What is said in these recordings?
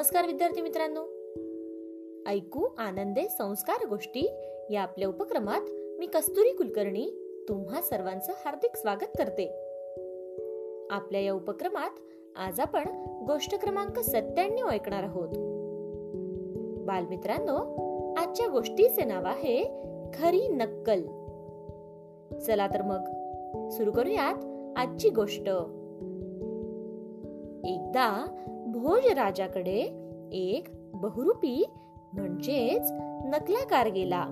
नमस्कार विद्यार्थी मित्रांनो. ऐकू आनंदे संस्कार गोष्टी या आपल्या उपक्रमात मी कस्तुरी कुलकर्णी तुम्हा सर्वांचं हार्दिक स्वागत करते. आपल्या या उपक्रमात आज आपण गोष्ट क्रमांक सत्त्याण्णव ऐकणार आहोत. बालमित्रांनो आजच्या गोष्टीचे नाव आहे खरी नक्कल. चला तर मग सुरू करूयात आजची गोष्ट. एकदा भोज राजाकडे एक बहुरूपी म्हणजेच नकलाकार गेला.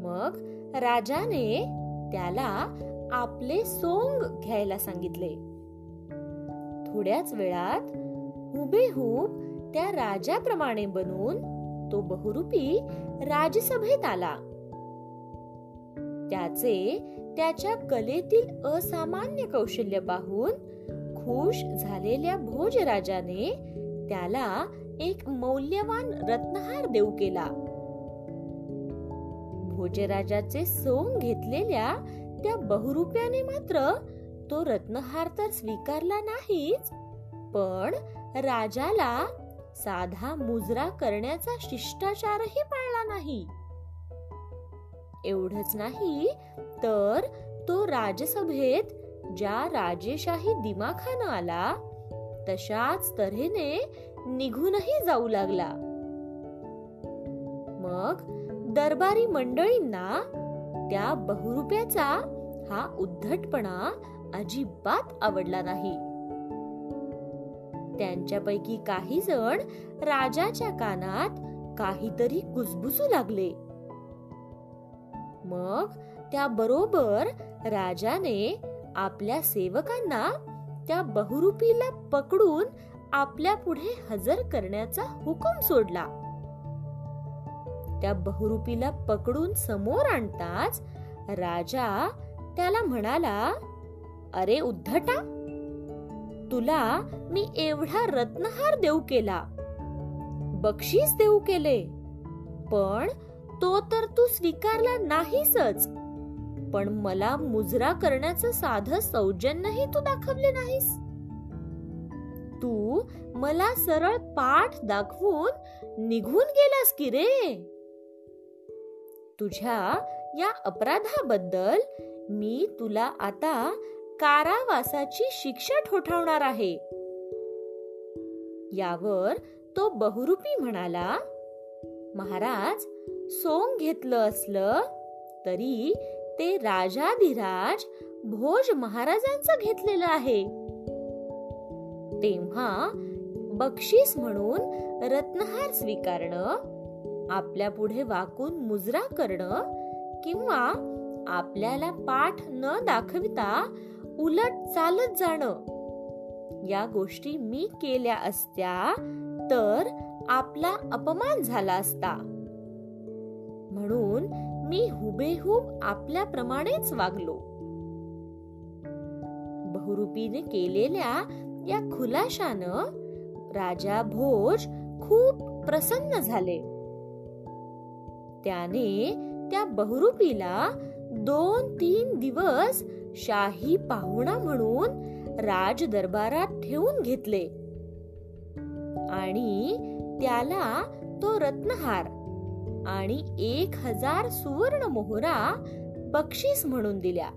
मग राजाने त्याला आपले सोंग घ्यायला सांगितले. थोड्याच वेळात हुबेहूब त्या राजाप्रमाणे बनून तो बहुरूपी राजसभेत आला. त्याचे त्याच्या कलेतील असामान्य कौशल्य पाहून खुश झालेल्या भोजराजाने त्याला एक मौल्यवान रत्नहार देऊ केला. भोजराजाचे सोंग घेतलेल्या त्या बहुरुप्याने मात्र तो रत्नहार तर स्वीकारला नाहीच पण राजाला साधा मुजरा करण्याचा शिष्टाचारही पाळला नाही. एवढच नाही तर तो राजसभेत ज्या राजेशाही दिमाखानं आला तशाच तऱ्हेने निघूनही जाऊ लागला. मग दरबारी मंडळींना त्या बहुरुप्याचा हा उद्धटपणा अजिबात आवडला नाही. त्यांच्यापैकी काही जण राजाच्या कानात काहीतरी कुसबुसू लागले. मग त्या बरोबर राजाने आपल्या सेवकांना त्या बहुरूपीला पकडून आपल्या पुढे हजर करण्याचा हुकूम सोडला. त्या बहुरूपीला पकडून समोर आणताच राजा त्याला म्हणाला अरे उद्धटा तुला मी एवढा रत्नहार देऊ केला. बक्षीस देऊ केले पण तो तर तू स्वीकारला नाहीसच. पण मला मुजरा करण्याचं साधं सौजन्यही तू दाखवले नाहीस. तू मला सरळ पाठ दाखवून निघून गेलास की रे? तुझ्या या अपराधाबद्दल मी तुला आता कारावासाची शिक्षा ठोठावणार आहे. यावर तो बहुरूपी म्हणाला महाराज सोंग घेतलं असलं तरी ते राजाधिराज भोज महाराजांचं घेतलेलं आहे. तेव्हा बक्षीस म्हणून रत्नहार स्वीकारणं आपल्या पुढे वाकून मुजरा करणं किंवा आपल्याला पाठ न दाखविता उलट चालत जाणं या गोष्टी मी केल्या असत्या तर आपला अपमान झाला असता. म्हणून मी हुबेहूब आपल्याप्रमाणेच वागलो. बहुरूपीने केलेल्या या खुलाशानं राजा भोज खूप प्रसन्न झाले. त्याने त्या बहुरूपीला दोन तीन दिवस शाही पाहुणा म्हणून राज दरबारात ठेवून घेतले. आणि त्याला तो रत्नहार आणि एक हजार सुवर्ण मोहरा बक्षीस म्हणून दिल्या.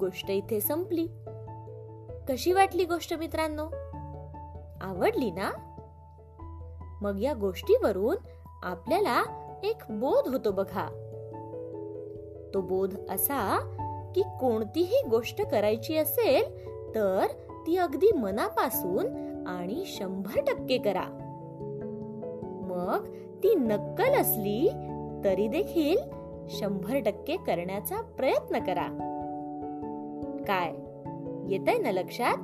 गोष्ट इथे संपली. कशी वाटली गोष्ट मित्रांनो? आवडली ना? मग या गोष्टीवरून आपल्याला एक बोध होतो बघा. तो बोध असा की कोणतीही गोष्ट करायची असेल तर ती अगदी मनापासून आणि शंभर टक्के करा. मग ती नक्कल असली तरी देखील शंभर टक्के करण्याचा प्रयत्न करा. काय? येत आहे ना लक्षात?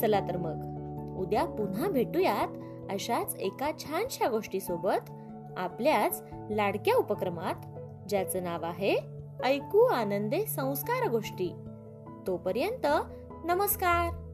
चला तर मग. उद्या पुन्हा भेटूयात अशाच एका छानशा गोष्टी सोबत आपल्याच लाडक्या उपक्रमात ज्याचं नाव आहे ऐकू आनंदे संस्कार गोष्टी. तोपर्यंत नमस्कार!